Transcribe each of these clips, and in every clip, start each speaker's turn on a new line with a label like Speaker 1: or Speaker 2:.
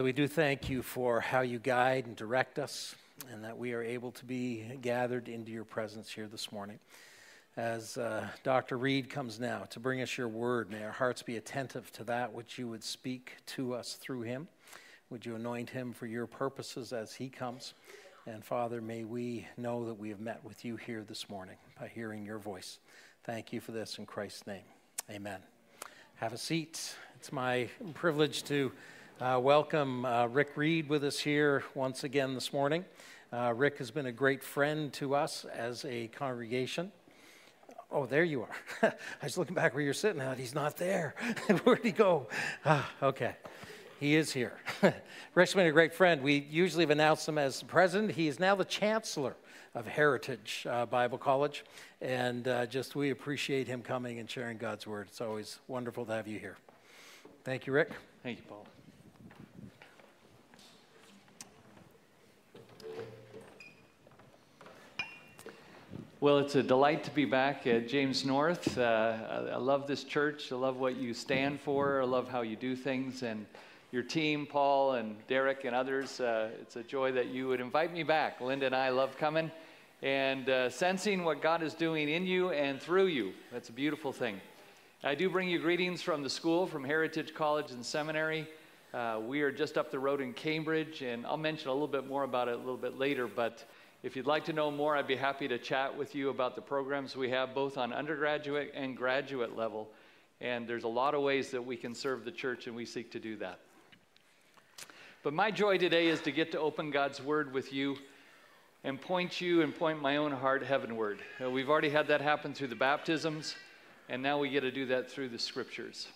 Speaker 1: We do thank you for how you guide and direct us, and that we are able to be gathered into your presence here this morning. As uh, Dr. Reed comes now to bring us your word, may our hearts be attentive to that which you would speak to us through him. Would you anoint him for your purposes as he comes? And Father, may we know that we have met with you here this morning by hearing your voice. Thank you for this in Christ's name. Amen. Have a seat. It's my privilege to uh, welcome uh, Rick Reed with us here once again this morning. Uh, Rick has been a great friend to us as a congregation. Oh, there you are. I was looking back where you're sitting at. He's not there. Where'd he go? Ah, okay. He is here. Rick's been a great friend. We usually have announced him as president. He is now the chancellor of Heritage uh, Bible College. And uh, just we appreciate him coming and sharing God's word. It's always wonderful to have you here. Thank you, Rick.
Speaker 2: Thank you, Paul. Well, it's a delight to be back at James North. Uh, I, I love this church. I love what you stand for. I love how you do things. And your team, Paul and Derek and others, uh, it's a joy that you would invite me back. Linda and I love coming and uh, sensing what God is doing in you and through you. That's a beautiful thing. I do bring you greetings from the school, from Heritage College and Seminary. Uh, we are just up the road in Cambridge, and I'll mention a little bit more about it a little bit later, but if you'd like to know more, I'd be happy to chat with you about the programs we have both on undergraduate and graduate level. And there's a lot of ways that we can serve the church, and we seek to do that. But my joy today is to get to open God's Word with you and point you and point my own heart heavenward. Uh, we've already had that happen through the baptisms, and now we get to do that through the Scriptures.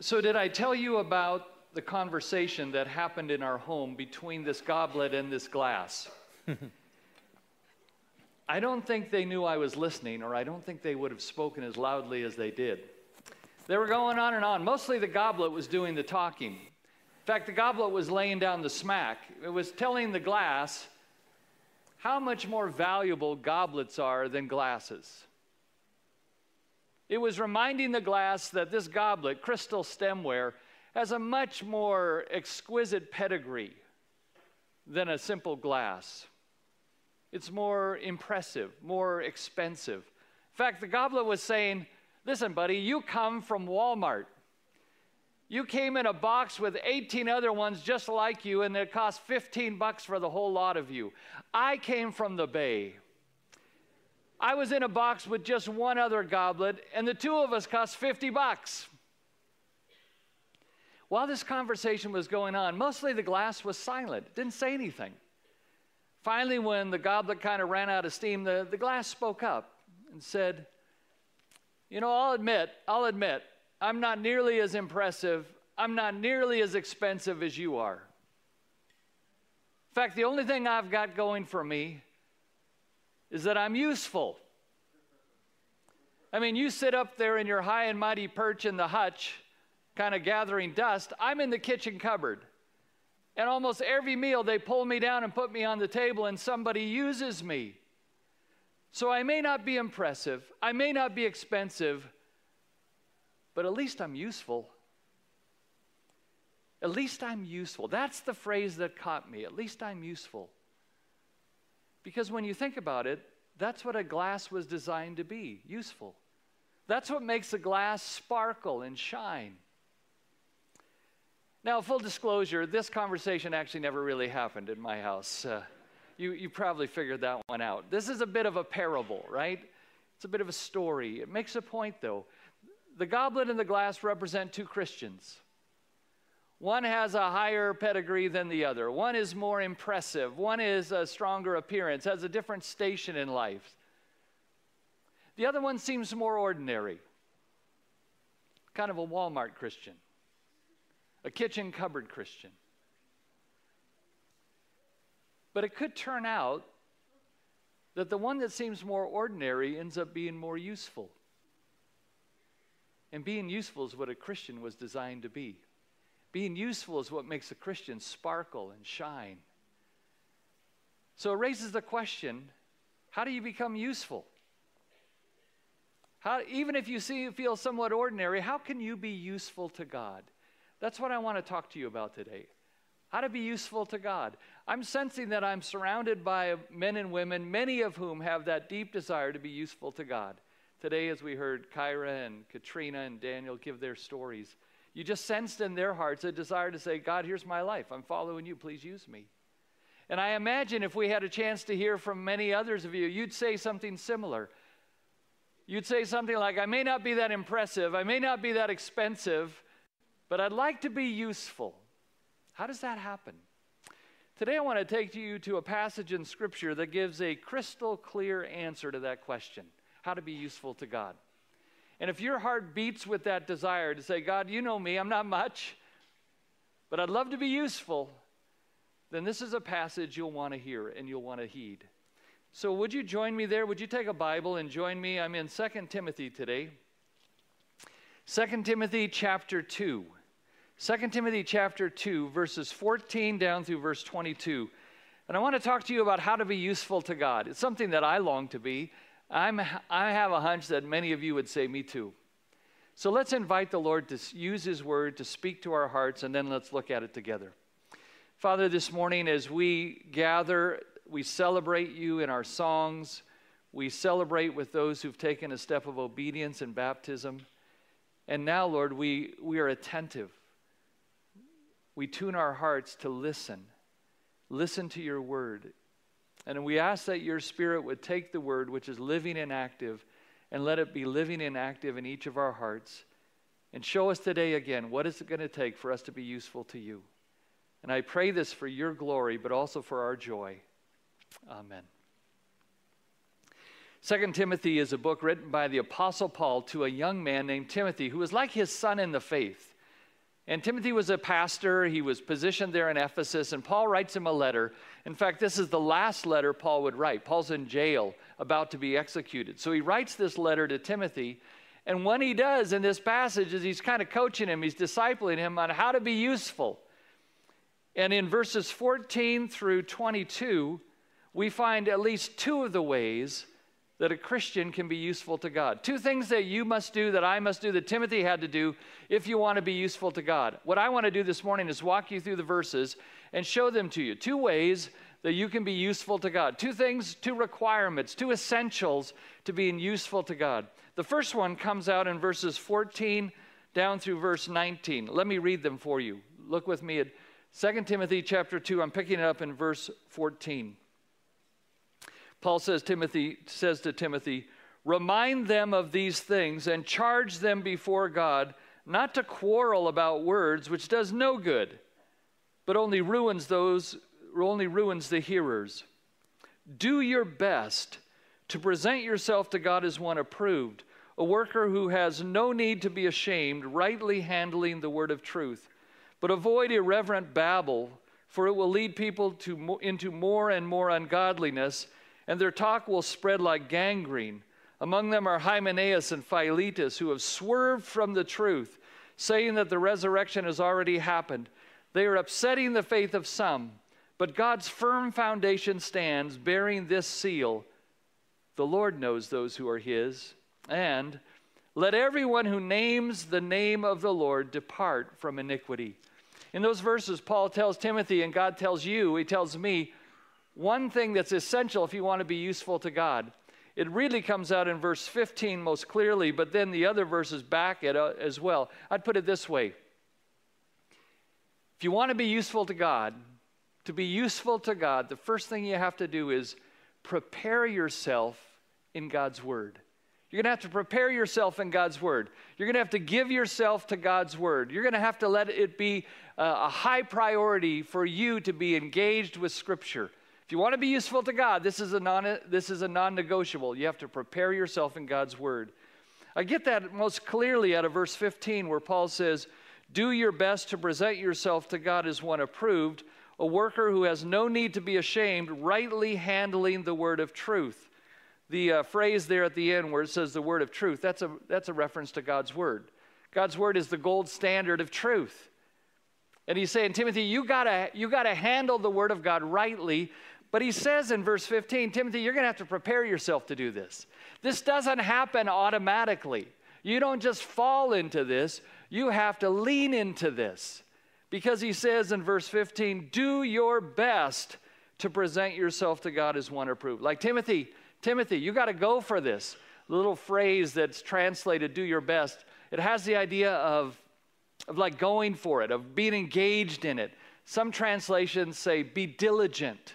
Speaker 2: So, did I tell you about the conversation that happened in our home between this goblet and this glass. I don't think they knew I was listening, or I don't think they would have spoken as loudly as they did. They were going on and on. Mostly the goblet was doing the talking. In fact, the goblet was laying down the smack. It was telling the glass how much more valuable goblets are than glasses. It was reminding the glass that this goblet, crystal stemware, has a much more exquisite pedigree than a simple glass. It's more impressive, more expensive. In fact, the goblet was saying, Listen, buddy, you come from Walmart. You came in a box with 18 other ones just like you, and it cost 15 bucks for the whole lot of you. I came from the Bay. I was in a box with just one other goblet, and the two of us cost 50 bucks. While this conversation was going on, mostly the glass was silent, didn't say anything. Finally, when the goblet kind of ran out of steam, the, the glass spoke up and said, You know, I'll admit, I'll admit, I'm not nearly as impressive, I'm not nearly as expensive as you are. In fact, the only thing I've got going for me is that I'm useful. I mean, you sit up there in your high and mighty perch in the hutch kind of gathering dust, I'm in the kitchen cupboard. And almost every meal, they pull me down and put me on the table, and somebody uses me. So I may not be impressive, I may not be expensive, but at least I'm useful. At least I'm useful. That's the phrase that caught me. At least I'm useful. Because when you think about it, that's what a glass was designed to be useful. That's what makes a glass sparkle and shine. Now, full disclosure, this conversation actually never really happened in my house. Uh, you, you probably figured that one out. This is a bit of a parable, right? It's a bit of a story. It makes a point, though. The goblet and the glass represent two Christians. One has a higher pedigree than the other. One is more impressive. One is a stronger appearance, has a different station in life. The other one seems more ordinary, kind of a Walmart Christian a kitchen cupboard Christian. But it could turn out that the one that seems more ordinary ends up being more useful. And being useful is what a Christian was designed to be. Being useful is what makes a Christian sparkle and shine. So it raises the question how do you become useful? How, even if you see, feel somewhat ordinary, how can you be useful to God? That's what I want to talk to you about today. How to be useful to God. I'm sensing that I'm surrounded by men and women, many of whom have that deep desire to be useful to God. Today, as we heard Kyra and Katrina and Daniel give their stories, you just sensed in their hearts a desire to say, God, here's my life. I'm following you. Please use me. And I imagine if we had a chance to hear from many others of you, you'd say something similar. You'd say something like, I may not be that impressive, I may not be that expensive, but I'd like to be useful. How does that happen? Today, I want to take you to a passage in Scripture that gives a crystal clear answer to that question how to be useful to God. And if your heart beats with that desire to say, God, you know me, I'm not much, but I'd love to be useful, then this is a passage you'll want to hear and you'll want to heed. So, would you join me there? Would you take a Bible and join me? I'm in 2 Timothy today. 2 Timothy chapter 2. 2 Timothy chapter 2, verses 14 down through verse 22. And I want to talk to you about how to be useful to God. It's something that I long to be. I'm, I have a hunch that many of you would say, Me too. So let's invite the Lord to use His word to speak to our hearts, and then let's look at it together. Father, this morning as we gather, we celebrate you in our songs. We celebrate with those who've taken a step of obedience in baptism. And now, Lord, we, we are attentive. We tune our hearts to listen. Listen to your word. And we ask that your spirit would take the word, which is living and active, and let it be living and active in each of our hearts. And show us today again what is it going to take for us to be useful to you. And I pray this for your glory, but also for our joy. Amen. Second Timothy is a book written by the Apostle Paul to a young man named Timothy, who was like his son in the faith. And Timothy was a pastor. He was positioned there in Ephesus, and Paul writes him a letter. In fact, this is the last letter Paul would write. Paul's in jail, about to be executed. So he writes this letter to Timothy. And what he does in this passage is he's kind of coaching him, he's discipling him on how to be useful. And in verses 14 through 22, we find at least two of the ways that a Christian can be useful to God. Two things that you must do, that I must do, that Timothy had to do if you want to be useful to God. What I want to do this morning is walk you through the verses and show them to you. Two ways that you can be useful to God. Two things, two requirements, two essentials to being useful to God. The first one comes out in verses 14 down through verse 19. Let me read them for you. Look with me at 2 Timothy chapter 2. I'm picking it up in verse 14. Paul says, Timothy, says to Timothy, Remind them of these things and charge them before God not to quarrel about words, which does no good, but only ruins those, only ruins the hearers. Do your best to present yourself to God as one approved, a worker who has no need to be ashamed, rightly handling the word of truth. But avoid irreverent babble, for it will lead people to, into more and more ungodliness and their talk will spread like gangrene. Among them are Hymenaeus and Philetus, who have swerved from the truth, saying that the resurrection has already happened. They are upsetting the faith of some, but God's firm foundation stands, bearing this seal The Lord knows those who are his. And let everyone who names the name of the Lord depart from iniquity. In those verses, Paul tells Timothy, and God tells you, he tells me, one thing that's essential if you want to be useful to God. It really comes out in verse 15 most clearly, but then the other verses back it uh, as well. I'd put it this way If you want to be useful to God, to be useful to God, the first thing you have to do is prepare yourself in God's Word. You're going to have to prepare yourself in God's Word. You're going to have to give yourself to God's Word. You're going to have to let it be a high priority for you to be engaged with Scripture. If you want to be useful to God, this is a non this is a non-negotiable. You have to prepare yourself in God's word. I get that most clearly out of verse 15 where Paul says, "Do your best to present yourself to God as one approved, a worker who has no need to be ashamed, rightly handling the word of truth." The uh, phrase there at the end where it says the word of truth, that's a that's a reference to God's word. God's word is the gold standard of truth. And he's saying, Timothy, you gotta, you gotta handle the word of God rightly But he says in verse 15, Timothy, you're going to have to prepare yourself to do this. This doesn't happen automatically. You don't just fall into this, you have to lean into this. Because he says in verse 15, do your best to present yourself to God as one approved. Like Timothy, Timothy, you got to go for this. Little phrase that's translated, do your best, it has the idea of, of like going for it, of being engaged in it. Some translations say, be diligent,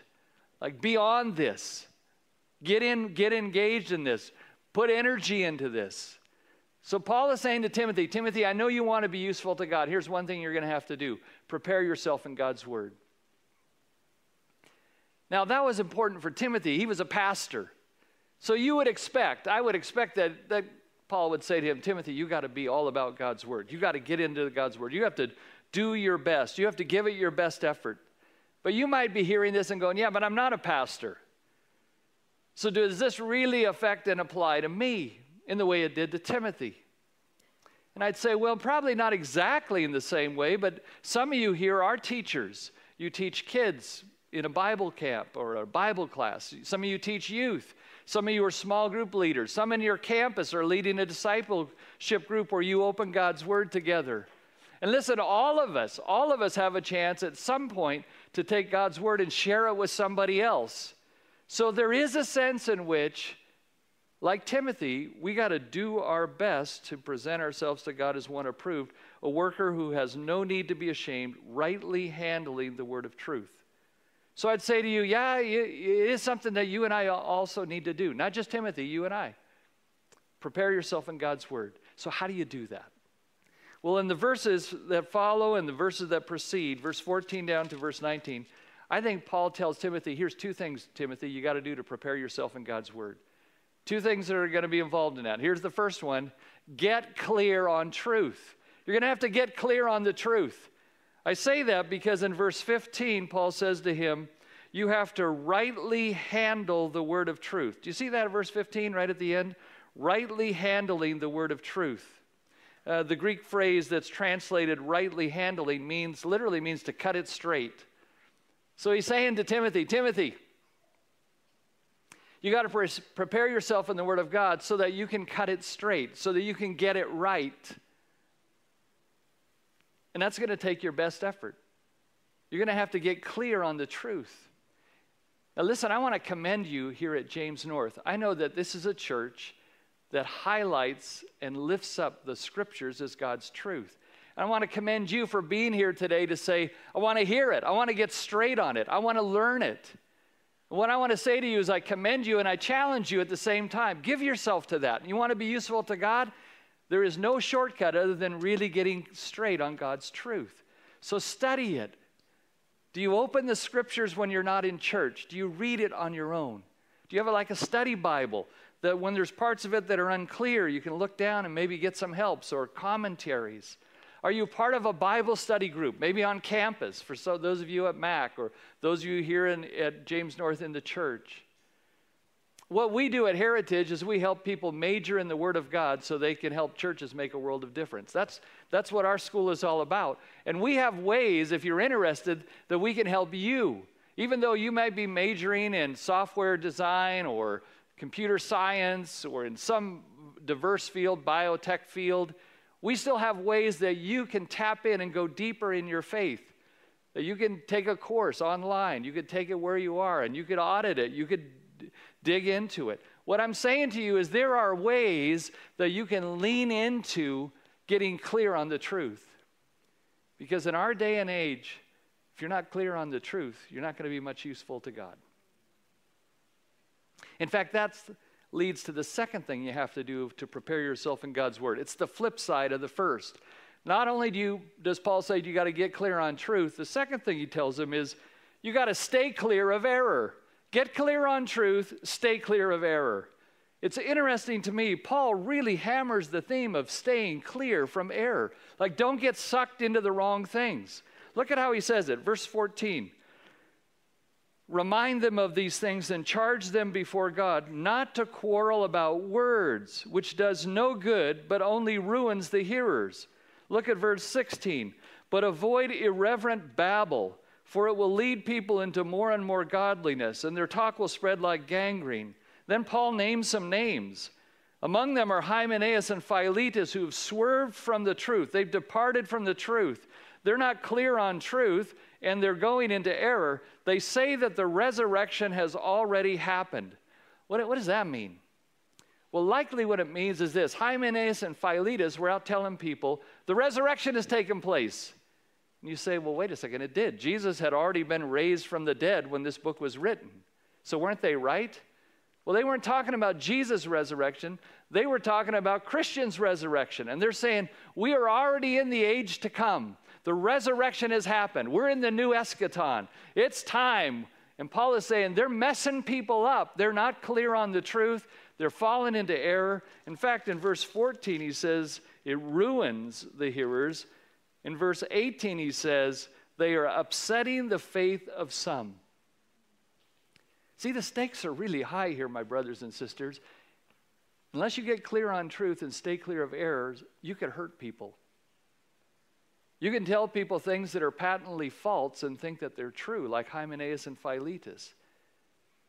Speaker 2: like beyond this. Get in, get engaged in this. Put energy into this. So Paul is saying to Timothy, Timothy, I know you want to be useful to God. Here's one thing you're going to have to do. Prepare yourself in God's word. Now, that was important for Timothy. He was a pastor. So you would expect, I would expect that, that Paul would say to him, Timothy, you got to be all about God's word. You got to get into God's word. You have to do your best. You have to give it your best effort. But you might be hearing this and going, yeah, but I'm not a pastor. So does this really affect and apply to me? in the way it did to Timothy. And I'd say, well, probably not exactly in the same way, but some of you here are teachers. You teach kids in a Bible camp or a Bible class. Some of you teach youth. Some of you are small group leaders. Some in your campus are leading a discipleship group where you open God's Word together. And listen, all of us, all of us have a chance at some point to take God's Word and share it with somebody else. So there is a sense in which like Timothy, we got to do our best to present ourselves to God as one approved, a worker who has no need to be ashamed, rightly handling the word of truth. So I'd say to you, yeah, it is something that you and I also need to do. Not just Timothy, you and I. Prepare yourself in God's word. So, how do you do that? Well, in the verses that follow and the verses that precede, verse 14 down to verse 19, I think Paul tells Timothy, here's two things, Timothy, you got to do to prepare yourself in God's word. Two things that are going to be involved in that. Here's the first one get clear on truth. You're going to have to get clear on the truth. I say that because in verse 15, Paul says to him, You have to rightly handle the word of truth. Do you see that verse 15 right at the end? Rightly handling the word of truth. Uh, the Greek phrase that's translated rightly handling means literally means to cut it straight. So he's saying to Timothy, Timothy, you got to pre- prepare yourself in the Word of God so that you can cut it straight, so that you can get it right. And that's going to take your best effort. You're going to have to get clear on the truth. Now, listen, I want to commend you here at James North. I know that this is a church that highlights and lifts up the scriptures as God's truth. And I want to commend you for being here today to say, I want to hear it. I want to get straight on it. I want to learn it. What I want to say to you is, I commend you and I challenge you at the same time. Give yourself to that. You want to be useful to God? There is no shortcut other than really getting straight on God's truth. So study it. Do you open the scriptures when you're not in church? Do you read it on your own? Do you have like a study Bible that when there's parts of it that are unclear, you can look down and maybe get some helps or commentaries? Are you part of a Bible study group, maybe on campus, for so, those of you at Mac or those of you here in, at James North in the church? What we do at Heritage is we help people major in the Word of God so they can help churches make a world of difference. That's, that's what our school is all about. And we have ways, if you're interested, that we can help you. Even though you might be majoring in software design or computer science or in some diverse field, biotech field, we still have ways that you can tap in and go deeper in your faith. That you can take a course online, you could take it where you are, and you could audit it, you could dig into it. What I'm saying to you is there are ways that you can lean into getting clear on the truth. Because in our day and age, if you're not clear on the truth, you're not going to be much useful to God. In fact, that leads to the second thing you have to do to prepare yourself in God's Word. It's the flip side of the first. Not only do you, does Paul say you got to get clear on truth, the second thing he tells him is you got to stay clear of error. Get clear on truth, stay clear of error. It's interesting to me, Paul really hammers the theme of staying clear from error. Like, don't get sucked into the wrong things. Look at how he says it, verse 14. Remind them of these things and charge them before God not to quarrel about words, which does no good, but only ruins the hearers. Look at verse 16. But avoid irreverent babble, for it will lead people into more and more godliness, and their talk will spread like gangrene. Then Paul names some names. Among them are Hymenaeus and Philetus, who have swerved from the truth. They've departed from the truth. They're not clear on truth, and they're going into error. They say that the resurrection has already happened. What, what does that mean? Well, likely what it means is this Hymenaeus and Philetus were out telling people the resurrection has taken place. And you say, well, wait a second, it did. Jesus had already been raised from the dead when this book was written. So weren't they right? Well, they weren't talking about Jesus' resurrection. They were talking about Christians' resurrection. And they're saying, we are already in the age to come. The resurrection has happened. We're in the new eschaton. It's time. And Paul is saying they're messing people up. They're not clear on the truth. They're falling into error. In fact, in verse 14, he says it ruins the hearers in verse 18, he says, They are upsetting the faith of some. See, the stakes are really high here, my brothers and sisters. Unless you get clear on truth and stay clear of errors, you could hurt people. You can tell people things that are patently false and think that they're true, like Hymenaeus and Philetus.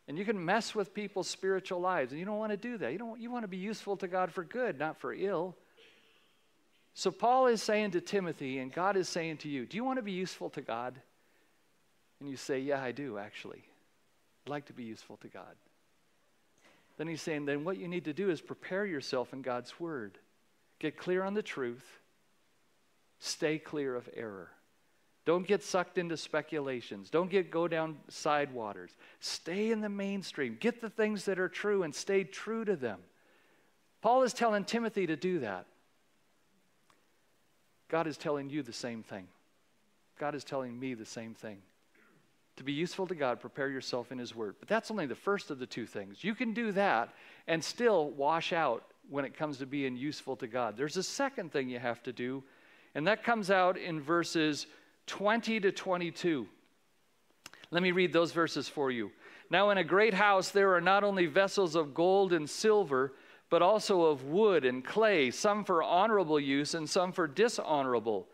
Speaker 2: And you can mess with people's spiritual lives, and you don't want to do that. You, don't, you want to be useful to God for good, not for ill. So Paul is saying to Timothy, and God is saying to you, Do you want to be useful to God? And you say, Yeah, I do, actually. I'd like to be useful to God. Then he's saying, Then what you need to do is prepare yourself in God's word. Get clear on the truth, stay clear of error. Don't get sucked into speculations. Don't get go down side waters. Stay in the mainstream. Get the things that are true and stay true to them. Paul is telling Timothy to do that. God is telling you the same thing. God is telling me the same thing. To be useful to God, prepare yourself in His Word. But that's only the first of the two things. You can do that and still wash out when it comes to being useful to God. There's a second thing you have to do, and that comes out in verses 20 to 22. Let me read those verses for you. Now, in a great house, there are not only vessels of gold and silver but also of wood and clay, some for honorable use and some for dishonorable.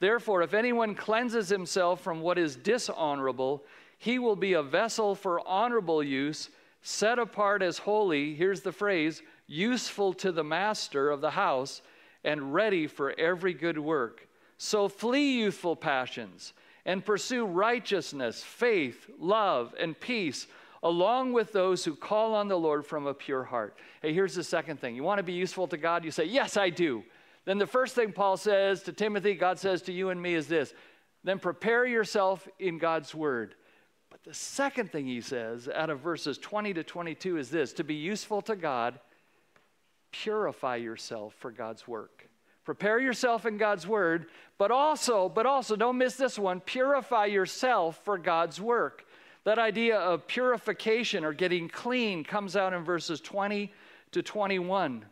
Speaker 2: Therefore, if anyone cleanses himself from what is dishonorable, he will be a vessel for honorable use, set apart as holy, here's the phrase, useful to the master of the house, and ready for every good work. So flee youthful passions and pursue righteousness, faith, love, and peace along with those who call on the Lord from a pure heart. Hey, here's the second thing. You want to be useful to God? You say, Yes, I do. Then the first thing Paul says to Timothy, God says to you and me is this then prepare yourself in God's word. But the second thing he says out of verses 20 to 22 is this to be useful to God, purify yourself for God's work. Prepare yourself in God's word, but also, but also, don't miss this one, purify yourself for God's work. That idea of purification or getting clean comes out in verses 20 to 21.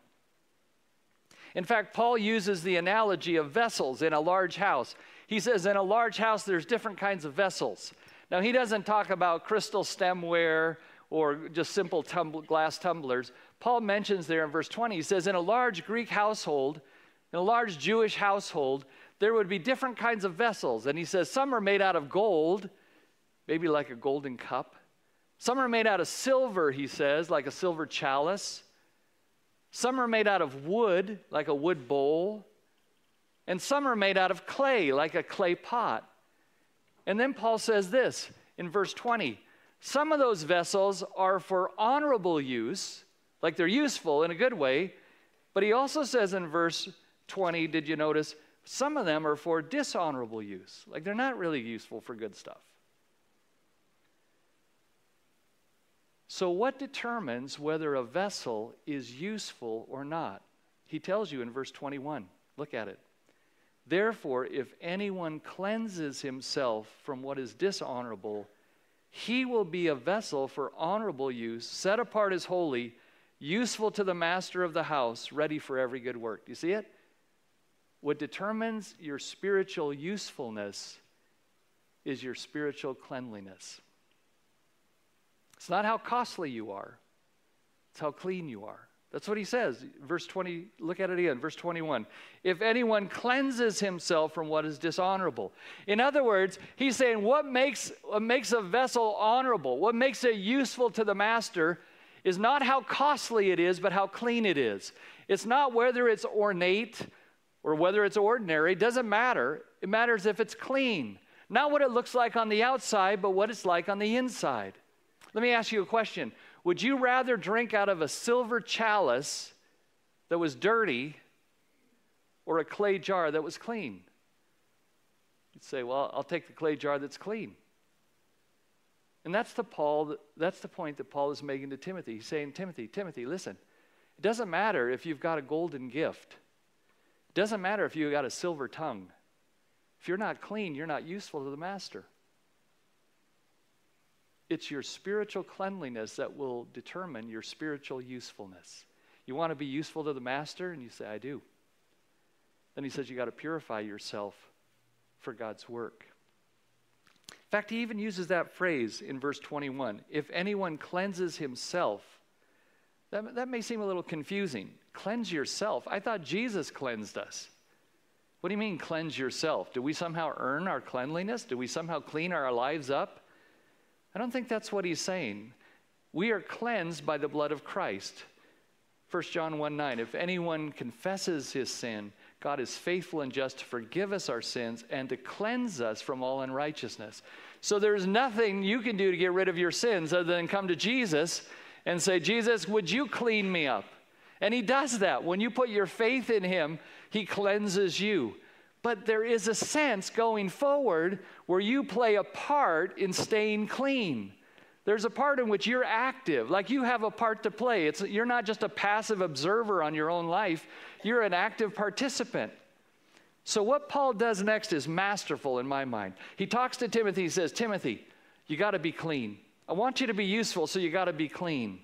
Speaker 2: In fact, Paul uses the analogy of vessels in a large house. He says, in a large house, there's different kinds of vessels. Now, he doesn't talk about crystal stemware or just simple glass tumblers. Paul mentions there in verse 20, he says, in a large Greek household, in a large Jewish household, there would be different kinds of vessels. And he says, some are made out of gold, maybe like a golden cup. Some are made out of silver, he says, like a silver chalice. Some are made out of wood, like a wood bowl. And some are made out of clay, like a clay pot. And then Paul says this in verse 20 some of those vessels are for honorable use, like they're useful in a good way. But he also says in verse 20, did you notice? Some of them are for dishonorable use, like they're not really useful for good stuff. So, what determines whether a vessel is useful or not? He tells you in verse 21. Look at it. Therefore, if anyone cleanses himself from what is dishonorable, he will be a vessel for honorable use, set apart as holy, useful to the master of the house, ready for every good work. Do you see it? What determines your spiritual usefulness is your spiritual cleanliness. It's not how costly you are, it's how clean you are. That's what he says. Verse 20, look at it again, verse 21. If anyone cleanses himself from what is dishonorable. In other words, he's saying what makes, what makes a vessel honorable, what makes it useful to the master is not how costly it is, but how clean it is. It's not whether it's ornate or whether it's ordinary, it doesn't matter. It matters if it's clean. Not what it looks like on the outside, but what it's like on the inside. Let me ask you a question Would you rather drink out of a silver chalice that was dirty or a clay jar that was clean? You'd say, Well, I'll take the clay jar that's clean. And that's the Paul that's the point that Paul is making to Timothy. He's saying, Timothy, Timothy, listen. It doesn't matter if you've got a golden gift. It doesn't matter if you've got a silver tongue. If you're not clean, you're not useful to the master. It's your spiritual cleanliness that will determine your spiritual usefulness. You want to be useful to the master? And you say, I do. Then he says, You got to purify yourself for God's work. Fact, he even uses that phrase in verse 21 if anyone cleanses himself. That, that may seem a little confusing. Cleanse yourself. I thought Jesus cleansed us. What do you mean, cleanse yourself? Do we somehow earn our cleanliness? Do we somehow clean our lives up? I don't think that's what he's saying. We are cleansed by the blood of Christ. 1 John 1 9, if anyone confesses his sin, God is faithful and just to forgive us our sins and to cleanse us from all unrighteousness. So there's nothing you can do to get rid of your sins other than come to Jesus and say, Jesus, would you clean me up? And he does that. When you put your faith in him, he cleanses you. But there is a sense going forward where you play a part in staying clean. There's a part in which you're active, like you have a part to play. It's, you're not just a passive observer on your own life, you're an active participant. So, what Paul does next is masterful in my mind. He talks to Timothy, he says, Timothy, you got to be clean. I want you to be useful, so you got to be clean.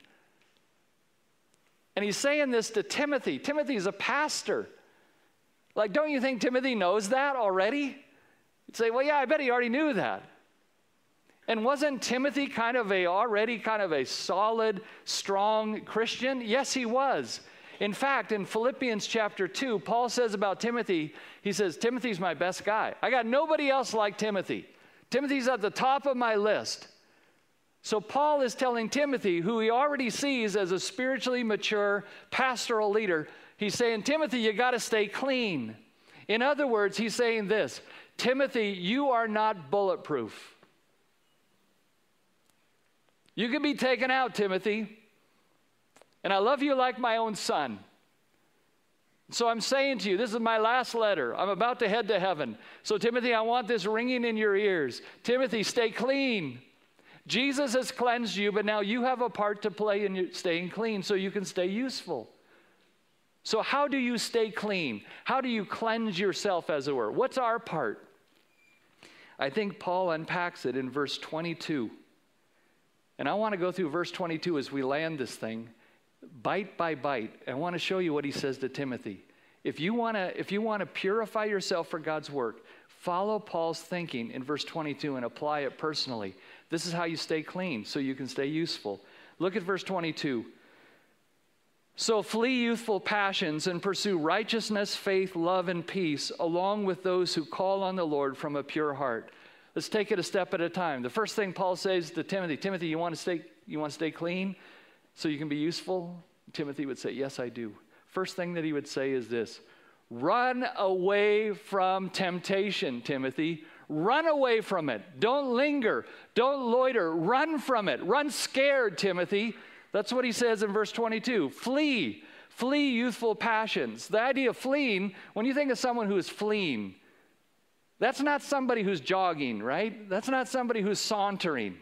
Speaker 2: And he's saying this to Timothy. Timothy's a pastor. Like, don't you think Timothy knows that already? You'd say, well, yeah, I bet he already knew that. And wasn't Timothy kind of a already kind of a solid, strong Christian? Yes, he was. In fact, in Philippians chapter 2, Paul says about Timothy, he says, Timothy's my best guy. I got nobody else like Timothy. Timothy's at the top of my list. So Paul is telling Timothy, who he already sees as a spiritually mature pastoral leader, he's saying, Timothy, you got to stay clean. In other words, he's saying this Timothy, you are not bulletproof. You can be taken out, Timothy. And I love you like my own son. So I'm saying to you, this is my last letter. I'm about to head to heaven. So, Timothy, I want this ringing in your ears. Timothy, stay clean. Jesus has cleansed you, but now you have a part to play in staying clean so you can stay useful. So, how do you stay clean? How do you cleanse yourself, as it were? What's our part? I think Paul unpacks it in verse 22. And I want to go through verse 22 as we land this thing, bite by bite. I want to show you what he says to Timothy. If you want to, if you want to purify yourself for God's work, follow Paul's thinking in verse 22 and apply it personally. This is how you stay clean so you can stay useful. Look at verse 22. So flee youthful passions and pursue righteousness, faith, love, and peace, along with those who call on the Lord from a pure heart. Let's take it a step at a time. The first thing Paul says to Timothy, Timothy, you want to stay, you want to stay clean so you can be useful? Timothy would say, Yes, I do. First thing that he would say is this run away from temptation, Timothy. Run away from it. Don't linger. Don't loiter. Run from it. Run scared, Timothy. That's what he says in verse 22. Flee. Flee youthful passions. The idea of fleeing, when you think of someone who is fleeing, that's not somebody who's jogging, right? That's not somebody who's sauntering.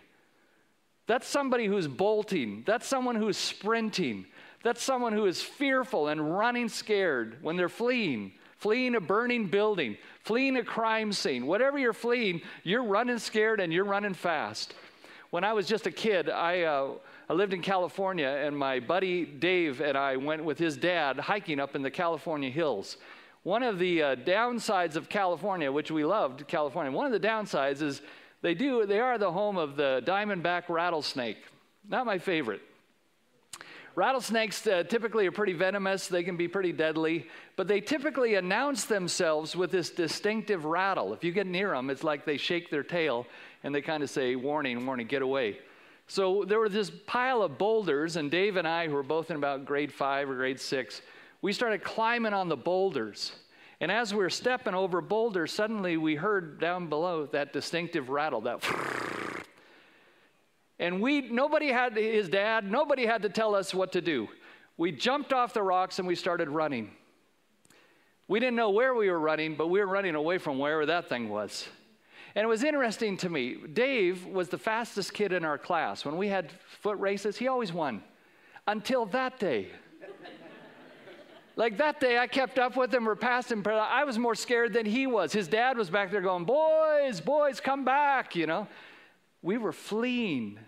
Speaker 2: That's somebody who's bolting. That's someone who's sprinting. That's someone who is fearful and running scared when they're fleeing, fleeing a burning building, fleeing a crime scene. Whatever you're fleeing, you're running scared and you're running fast. When I was just a kid, I. Uh, I lived in California, and my buddy Dave and I went with his dad hiking up in the California hills. One of the uh, downsides of California, which we loved California, one of the downsides is they do they are the home of the diamondback rattlesnake. Not my favorite. Rattlesnakes uh, typically are pretty venomous, they can be pretty deadly, but they typically announce themselves with this distinctive rattle. If you get near them, it's like they shake their tail and they kind of say, Warning, warning, get away. So there was this pile of boulders, and Dave and I, who were both in about grade five or grade six, we started climbing on the boulders. And as we were stepping over boulders, suddenly we heard down below that distinctive rattle, that. And we, nobody had, his dad, nobody had to tell us what to do. We jumped off the rocks and we started running. We didn't know where we were running, but we were running away from wherever that thing was. And it was interesting to me. Dave was the fastest kid in our class. When we had foot races, he always won. Until that day. Like that day, I kept up with him passed him. I was more scared than he was. His dad was back there going, Boys, boys, come back, you know. We were fleeing.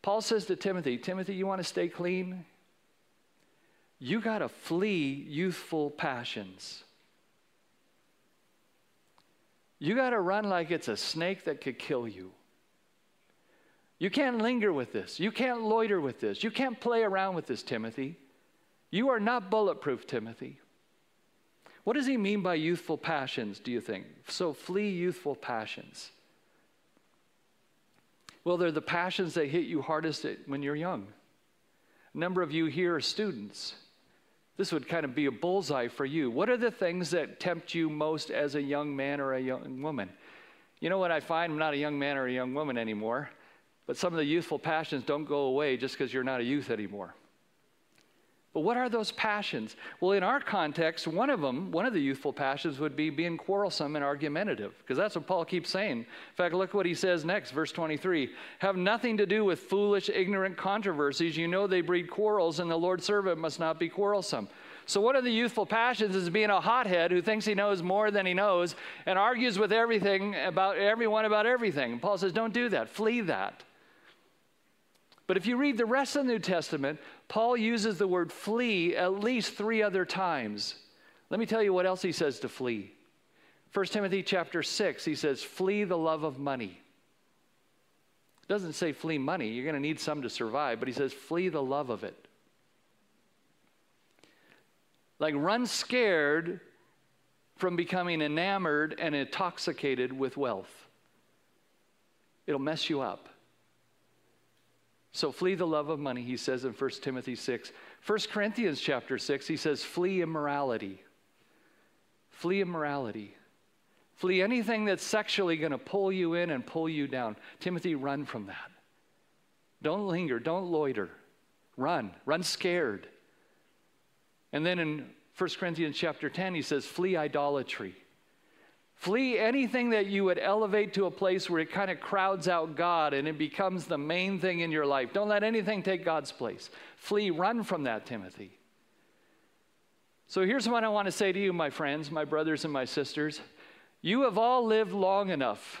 Speaker 2: Paul says to Timothy, Timothy, you want to stay clean? You got to flee youthful passions. You got to run like it's a snake that could kill you. You can't linger with this. You can't loiter with this. You can't play around with this, Timothy. You are not bulletproof, Timothy. What does he mean by youthful passions, do you think? So flee youthful passions. Well, they're the passions that hit you hardest when you're young. A number of you here are students. This would kind of be a bullseye for you. What are the things that tempt you most as a young man or a young woman? You know what I find? I'm not a young man or a young woman anymore, but some of the youthful passions don't go away just because you're not a youth anymore. But what are those passions? Well, in our context, one of them, one of the youthful passions would be being quarrelsome and argumentative, because that's what Paul keeps saying. In fact, look what he says next, verse 23 Have nothing to do with foolish, ignorant controversies. You know they breed quarrels, and the Lord's servant must not be quarrelsome. So, one of the youthful passions is being a hothead who thinks he knows more than he knows and argues with everything about everyone about everything. Paul says, Don't do that, flee that. But if you read the rest of the New Testament, Paul uses the word flee at least three other times. Let me tell you what else he says to flee. 1 Timothy chapter 6, he says, flee the love of money. It doesn't say flee money, you're going to need some to survive, but he says flee the love of it. Like run scared from becoming enamored and intoxicated with wealth. It'll mess you up. So flee the love of money, he says in 1 Timothy 6. 1 Corinthians chapter 6, he says, flee immorality. Flee immorality. Flee anything that's sexually going to pull you in and pull you down. Timothy, run from that. Don't linger, don't loiter. Run, run scared. And then in 1 Corinthians chapter 10, he says, flee idolatry. Flee anything that you would elevate to a place where it kind of crowds out God and it becomes the main thing in your life. Don't let anything take God's place. Flee, run from that, Timothy. So here's what I want to say to you, my friends, my brothers, and my sisters. You have all lived long enough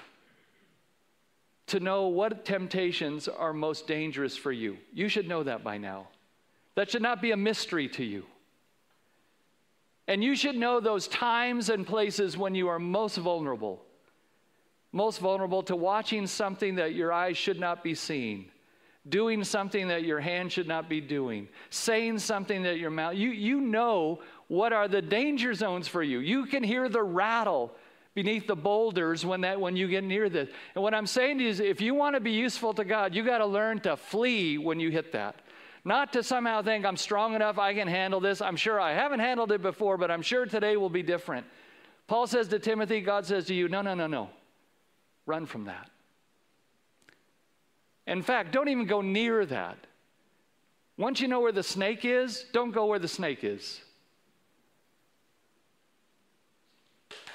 Speaker 2: to know what temptations are most dangerous for you. You should know that by now. That should not be a mystery to you. And you should know those times and places when you are most vulnerable. Most vulnerable to watching something that your eyes should not be seeing, doing something that your hand should not be doing, saying something that your mouth, you, you know what are the danger zones for you. You can hear the rattle beneath the boulders when that when you get near this. And what I'm saying is if you want to be useful to God, you got to learn to flee when you hit that. Not to somehow think I'm strong enough, I can handle this. I'm sure I haven't handled it before, but I'm sure today will be different. Paul says to Timothy, God says to you, no, no, no, no. Run from that. In fact, don't even go near that. Once you know where the snake is, don't go where the snake is.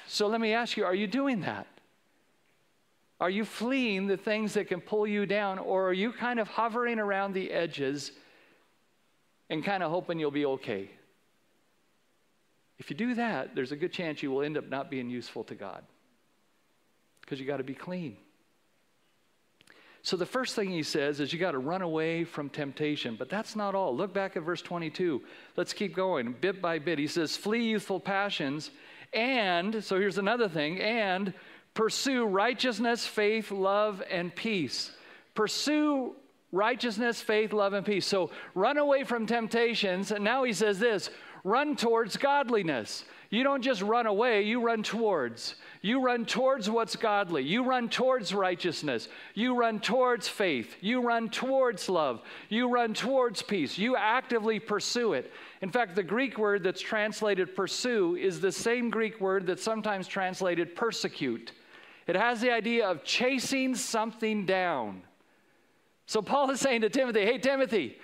Speaker 2: So let me ask you are you doing that? Are you fleeing the things that can pull you down, or are you kind of hovering around the edges and kind of hoping you'll be okay. If you do that, there's a good chance you will end up not being useful to God because you got to be clean. So the first thing he says is you got to run away from temptation, but that's not all. Look back at verse 22. Let's keep going bit by bit. He says, Flee youthful passions, and, so here's another thing, and pursue righteousness, faith, love, and peace. Pursue righteousness, faith, love, and peace. So run away from temptations. And now he says this run towards godliness. You don't just run away, you run towards. You run towards what's godly. You run towards righteousness. You run towards faith. You run towards love. You run towards peace. You actively pursue it. In fact, the Greek word that's translated pursue is the same Greek word that's sometimes translated persecute. It has the idea of chasing something down. So Paul is saying to Timothy, hey, Timothy,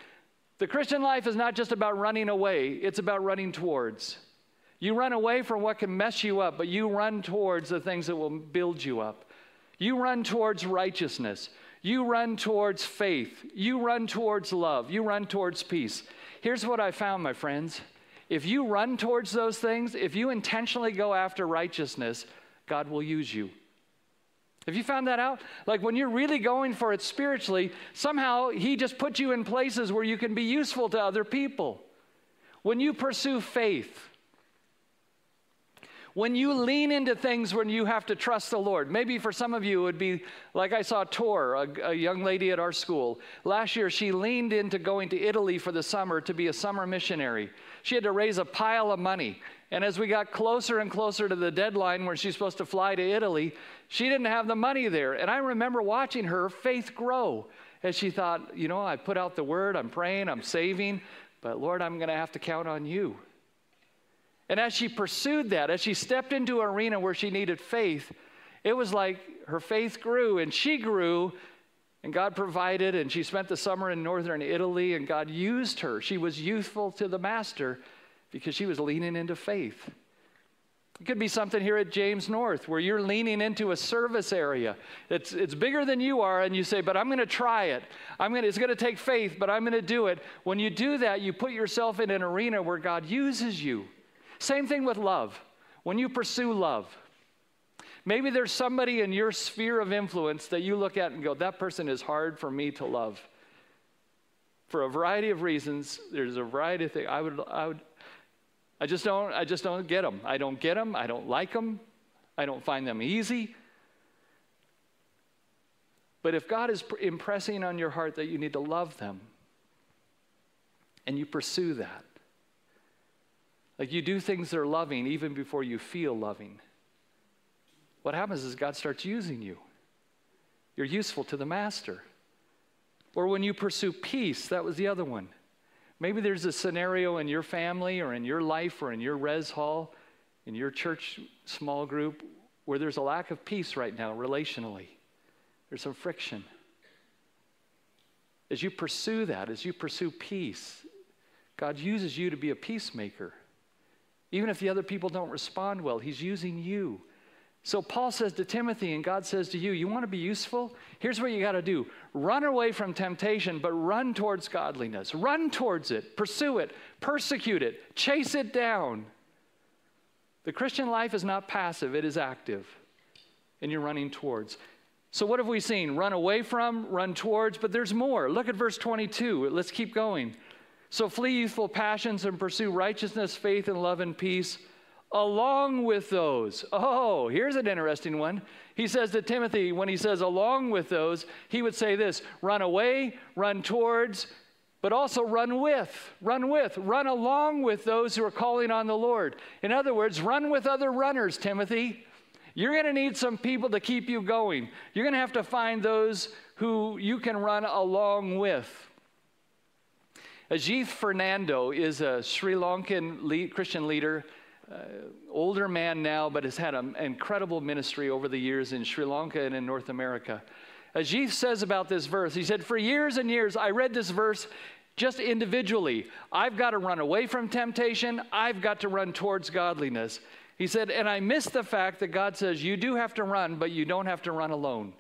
Speaker 2: the Christian life is not just about running away, it's about running towards. You run away from what can mess you up, but you run towards the things that will build you up. You run towards righteousness. You run towards faith. You run towards love. You run towards peace. Here's what I found, my friends. If you run towards those things, if you intentionally go after righteousness, God will use you. Have you found that out? Like when you're really going for it spiritually, somehow He just puts you in places where you can be useful to other people. When you pursue faith, when you lean into things when you have to trust the Lord. Maybe for some of you, it would be like I saw Tor, a, a, young lady at our school. Last year, she leaned into going to Italy for the summer to be a summer missionary. She had to raise a pile of money. And as we got closer and closer to the deadline where she's supposed to fly to Italy, she didn't have the money there. And I remember watching her faith grow as she thought, you know, I put out the word, I'm praying, I'm saving, but Lord, I'm going to have to count on you. And as she pursued that, as she stepped into an arena where she needed faith, it was like her faith grew and she grew and God provided and she spent the summer in northern Italy and God used her. She was youthful to the master because she was leaning into faith. It could be something here at James North where you're leaning into a service area. It's, it's bigger than you are, and you say, But I'm going to try it. I'm gonna, it's going to take faith, but I'm going to do it. When you do that, you put yourself in an arena where God uses you. Same thing with love. When you pursue love, maybe there's somebody in your sphere of influence that you look at and go, that person is hard for me to love. For a variety of reasons, there's a variety of things. I would, I would, I just don't, I just don't get them. I don't get them. I don't like them. I don't find them easy. But if God is impressing on your heart that you need to love them, and you pursue that, like you do things that are loving even before you feel loving. What happens is God starts using you. You're useful to the master. Or when you pursue peace, that was the other one. Maybe there's a scenario in your family or in your life or in your res hall, in your church small group, where there's a lack of peace right now relationally. There's some friction. As you pursue that, as you pursue peace, God uses you to be a peacemaker. Even if the other people don't respond well, he's using you. So Paul says to Timothy, and God says to you, You want to be useful? Here's what you got to do run away from temptation, but run towards godliness. Run towards it, pursue it, persecute it, chase it down. The Christian life is not passive, it is active, and you're running towards. So, what have we seen? Run away from, run towards, but there's more. Look at verse 22. Let's keep going. So flee youthful passions and pursue righteousness, faith, and love and peace along with those. Oh, here's an interesting one. He says to Timothy, when he says along with those, he would say this run away, run towards, but also run with, run with, run along with those who are calling on the Lord. In other words, run with other runners, Timothy. You're going to need some people to keep you going. You're going to have to find those who you can run along with. Ajith Fernando is a Sri Lankan Christian leader, Uh, older man now, but has had an incredible ministry over the years in Sri Lanka and in North America. Ajith says about this verse, he said, For years and years, I read this verse just individually. I've got to run away from temptation, I've got to run towards godliness. He said, and I miss the fact that God says you do have to run, but you don't have to run alone.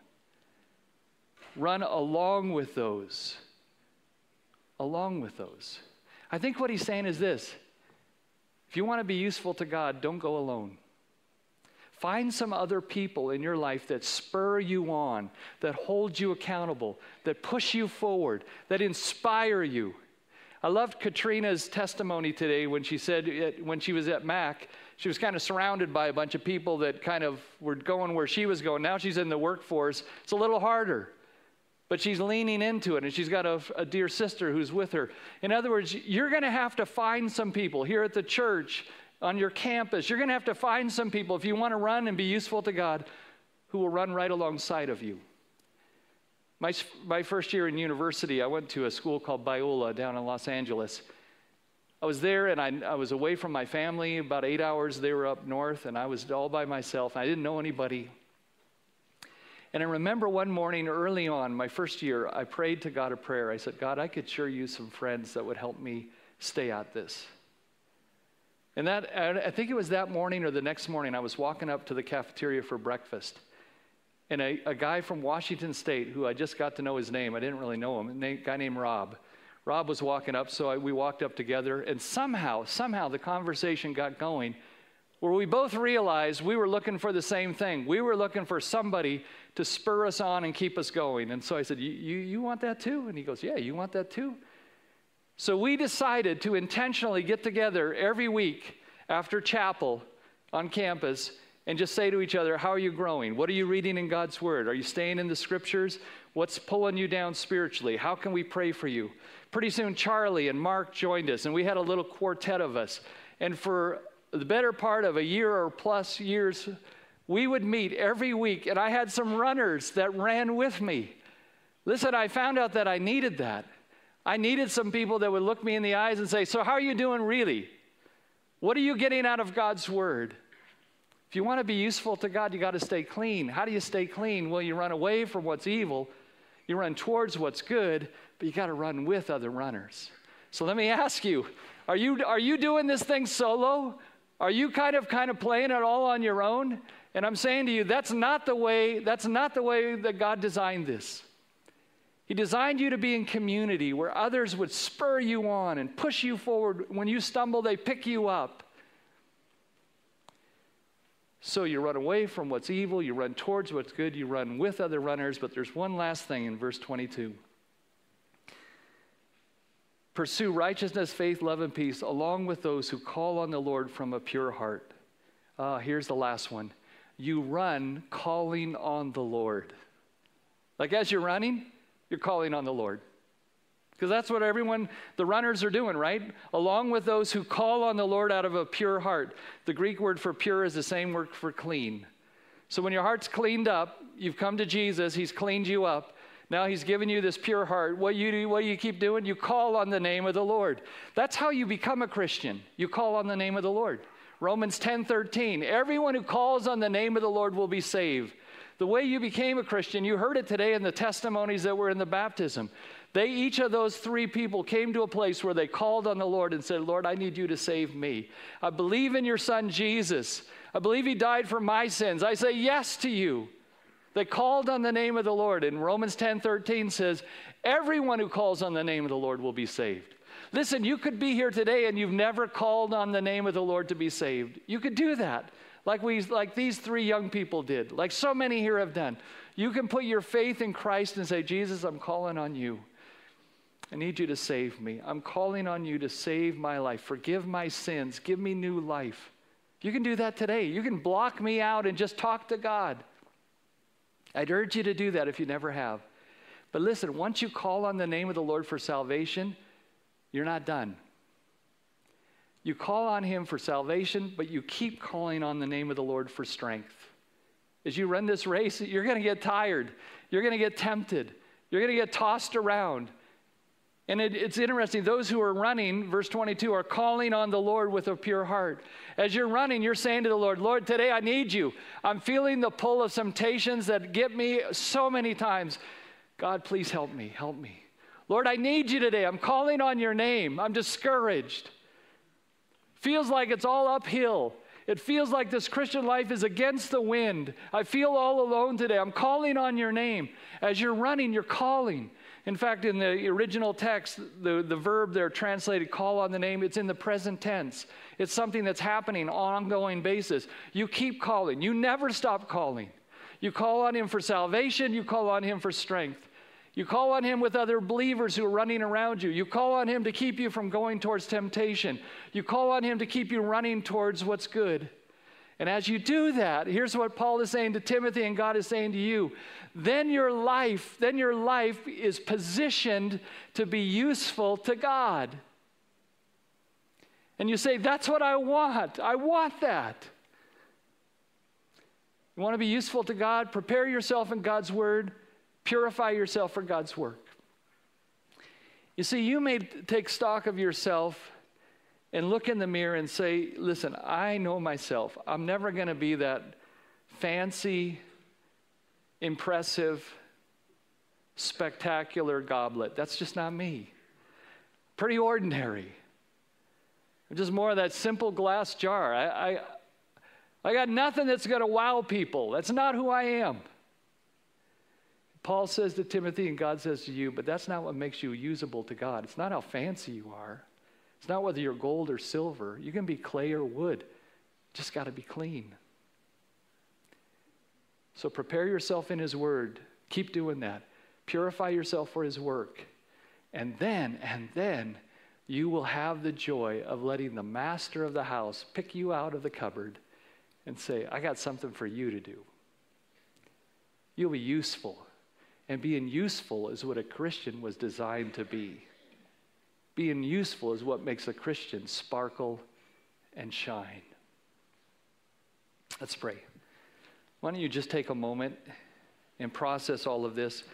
Speaker 2: Run along with those along with those. I think what he's saying is this if you want to be useful to God, don't go alone. Find some other people in your life that spur you on, that hold you accountable, that push you forward, that inspire you. I loved Katrina's testimony today when she said it, when she was at Mac, she was kind of surrounded by a bunch of people that kind of were going where she was going. Now she's in the workforce. It's a little harder. But she's leaning into it and she's got a, a dear sister who's with her. In other words, you're going to have to find some people here at the church, on your campus. You're going to have to find some people if you want to run and be useful to God who will run right alongside of you. My, my first year in university, I went to a school called Biola down in Los Angeles. I was there and I, I was away from my family about eight hours. They were up north and I was all by myself. I didn't know anybody. And I remember one morning early on, my first year, I prayed to God a prayer. I said, God, I could sure use some friends that would help me stay at this. And that, I think it was that morning or the next morning, I was walking up to the cafeteria for breakfast. And a, a guy from Washington State, who I just got to know his name, I didn't really know him, a guy named Rob. Rob was walking up, so I, we walked up together, and somehow, somehow the conversation got going where we both realized we were looking for the same thing. We were looking for somebody to spur us on and keep us going. And so I said, You, you, want that too? And he goes, Yeah, you want that too? So we decided to intentionally get together every week after chapel on campus and just say to each other, How are you growing? What are you reading in God's Word? Are you staying in the scriptures? What's pulling you down spiritually? How can we pray for you? Pretty soon, Charlie and Mark joined us, and we had a little quartet of us. And for the better part of a year or plus years, we would meet every week, and I had some runners that ran with me. Listen, I found out that I needed that. I needed some people that would look me in the eyes and say, So, how are you doing really? What are you getting out of God's word? If you want to be useful to God, you got to stay clean. How do you stay clean? Well, you run away from what's evil, you run towards what's good, but you got to run with other runners. So let me ask you, are you are you doing this thing solo? Are you kind of kind of playing it all on your own? And I'm saying to you, that's not the way, that's not the way that God designed this. He designed you to be in community where others would spur you on and push you forward. When you stumble, they pick you up. So you run away from what's evil, you run towards what's good, you run with other runners. But there's one last thing in verse 22 Pursue righteousness, faith, love, and peace along with those who call on the Lord from a pure heart. Uh, here's the last one you run calling on the Lord. Like as you're running, you're calling on the Lord. Because that's what everyone, the runners are doing, right? Along with those who call on the Lord out of a pure heart. The Greek word for pure is the same word for clean. So when your heart's cleaned up, you've come to Jesus, He's cleaned you up. Now He's given you this pure heart. What you do, what you keep doing? You call on the name of the Lord. That's how you become a Christian. You call on the name of the Lord. Romans 10 13. Everyone who calls on the name of the Lord will be saved. The way you became a Christian, you heard it today in the testimonies that were in the baptism. They, each of those three people came to a place where they called on the Lord and said, Lord, I need you to save me. I believe in your son Jesus. I believe he died for my sins. I say yes to you. They called on the name of the Lord. And Romans 10 13 says, Everyone who calls on the name of the Lord will be saved. Listen, you could be here today and you've never called on the name of the Lord to be saved. You could do that, like, we, like these three young people did, like so many here have done. You can put your faith in Christ and say, Jesus, I'm calling on you. I need you to save me. I'm calling on you to save my life. Forgive my sins. Give me new life. You can do that today. You can block me out and just talk to God. I'd urge you to do that if you never have. But listen, once you call on the name of the Lord for salvation, you're not done. You call on Him for salvation, but you keep calling on the name of the Lord for strength. As you run this race, you're going to get tired. You're going to get tempted. You're going to get tossed around. And it, it's interesting, those who are running, verse 22, are calling on the Lord with a pure heart. As you're running, you're saying to the Lord, Lord, today I need you. I'm feeling the pull of temptations that get me so many times. God, please help me, help me. Lord, I need you today. I'm calling on your name. I'm discouraged. Feels like it's all uphill. It feels like this Christian life is against the wind. I feel all alone today. I'm calling on your name. As you're running, you're calling. In fact, in the original text, the, the verb there translated call on the name, it's in the present tense. It's something that's happening on ongoing basis. You keep calling, you never stop calling. You call on him for salvation, you call on him for strength. You call on Him with other believers who are running around you. You call on Him to keep you from going towards temptation. You call on Him to keep you running towards what's good. And as you do that, here's what Paul is saying to Timothy and God is saying to you. Then your life, then your life is positioned to be useful to God. And you say, That's what I want. I want that. You want to be useful to God? Prepare yourself in God's word, purify yourself for God's work. You see, you may take stock of yourself and look in the mirror and say, Listen, I know myself. I'm never going to be that fancy, impressive, spectacular goblet. That's just not me. Pretty ordinary. I'm just more of that simple glass jar. I, I, I got nothing that's going to wow people. That's not who I am. Paul says to Timothy, and God says to you, but that's not what makes you usable to God. It's not how fancy you are. It's not whether you're gold or silver. You can be clay or wood. Just got to be clean. So prepare yourself in His Word. Keep doing that. Purify yourself for His work. And then, and then, you will have the joy of letting the master of the house pick you out of the cupboard and say, I got something for you to do. You'll be useful. And being useful is what a Christian was designed to be. Being useful is what makes a Christian sparkle and shine. Let's pray. Why don't you just take a moment and process all of this?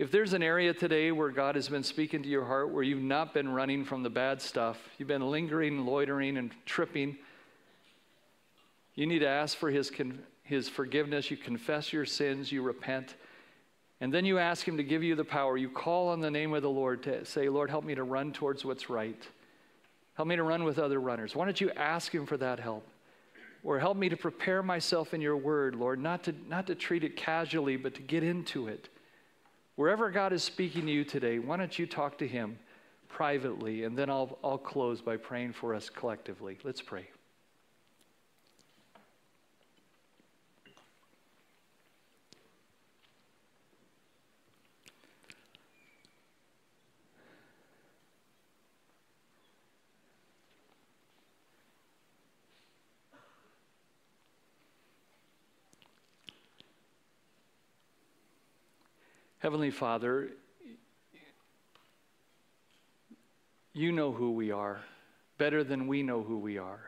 Speaker 2: If there's an area today where God has been speaking to your heart, where you've not been running from the bad stuff, you've been lingering, loitering, and tripping, you need to ask for His, his forgiveness. You confess your sins, you repent, and then you ask Him to give you the power. You call on the name of the Lord to say, Lord, help me to run towards what's right. Help me to run with other runners. Why don't you ask Him for that help? Or help me to prepare myself in your word, Lord, not to, not to treat it casually, but to get into it. Wherever God is speaking to you today, why don't you talk to Him privately? And then I'll, I'll close by praying for us collectively. Let's pray. Heavenly Father, you know who we are better than we know who we are.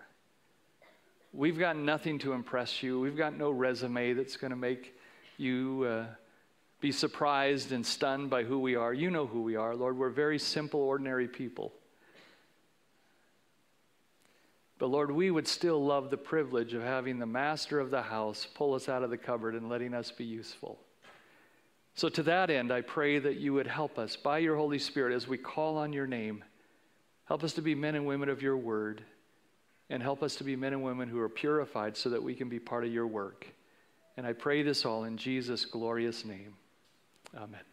Speaker 2: We've got nothing to impress you. We've got no resume that's going to make you uh, be surprised and stunned by who we are. You know who we are, Lord. We're very simple, ordinary people. But Lord, we would still love the privilege of having the master of the house pull us out of the cupboard and letting us be useful. So, to that end, I pray that you would help us by your Holy Spirit as we call on your name. Help us to be men and women of your word, and help us to be men and women who are purified so that we can be part of your work. And I pray this all in Jesus' glorious name. Amen.